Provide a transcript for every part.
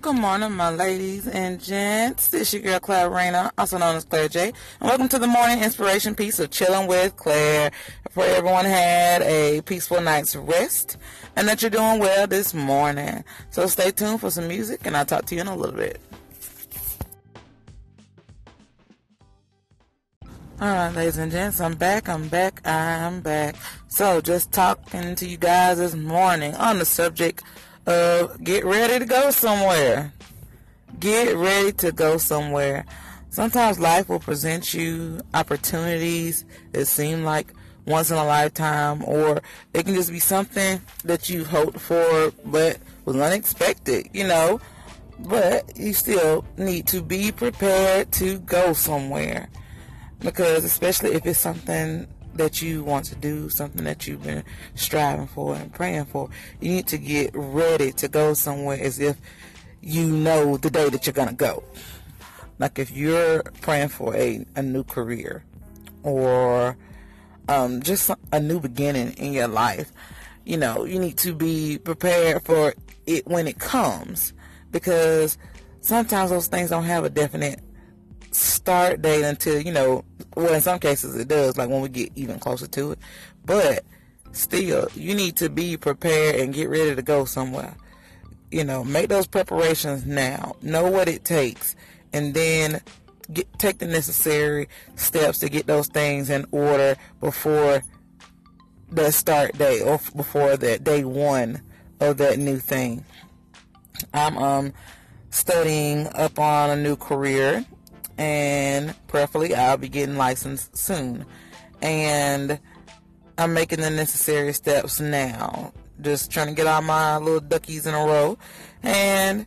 Good morning, my ladies and gents. This is your girl Claire Rayner, also known as Claire J. And welcome to the morning inspiration piece of Chilling with Claire. I pray everyone had a peaceful night's rest and that you're doing well this morning. So stay tuned for some music and I'll talk to you in a little bit. Alright, ladies and gents, I'm back, I'm back, I'm back. So, just talking to you guys this morning on the subject of get ready to go somewhere. Get ready to go somewhere. Sometimes life will present you opportunities that seem like once in a lifetime, or it can just be something that you hoped for but was unexpected, you know. But you still need to be prepared to go somewhere because especially if it's something that you want to do, something that you've been striving for and praying for, you need to get ready to go somewhere as if you know the day that you're going to go. Like if you're praying for a, a new career or um, just a new beginning in your life, you know, you need to be prepared for it when it comes because sometimes those things don't have a definite start date until you know well in some cases it does like when we get even closer to it. But still you need to be prepared and get ready to go somewhere. You know make those preparations now. Know what it takes. And then get take the necessary steps to get those things in order before the start day or before that day one of that new thing. I'm um studying up on a new career and prayerfully I'll be getting licensed soon. And I'm making the necessary steps now. Just trying to get all my little duckies in a row. And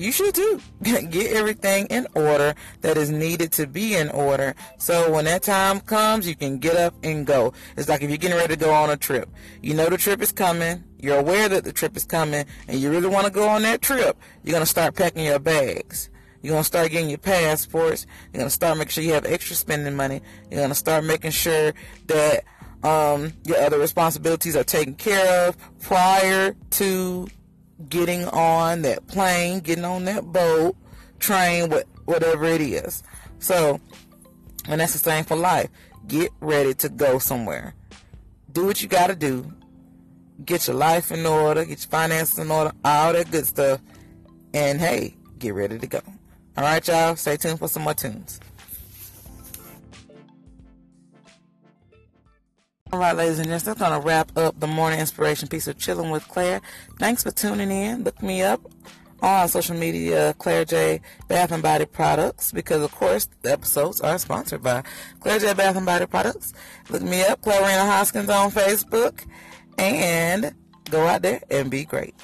you should too. Get everything in order that is needed to be in order. So when that time comes, you can get up and go. It's like if you're getting ready to go on a trip. You know the trip is coming. You're aware that the trip is coming and you really want to go on that trip. You're going to start packing your bags. You're to start getting your passports. You're to start making sure you have extra spending money. You're to start making sure that um, your other responsibilities are taken care of prior to getting on that plane, getting on that boat, train, what whatever it is. So, and that's the same for life. Get ready to go somewhere. Do what you got to do. Get your life in order, get your finances in order, all that good stuff. And hey, get ready to go. All right, y'all. Stay tuned for some more tunes. All right, ladies and gents, that's going to wrap up the morning inspiration piece of Chilling with Claire. Thanks for tuning in. Look me up on social media, Claire J Bath and Body Products, because of course the episodes are sponsored by Claire J Bath and Body Products. Look me up, Clarina Hoskins on Facebook, and go out there and be great.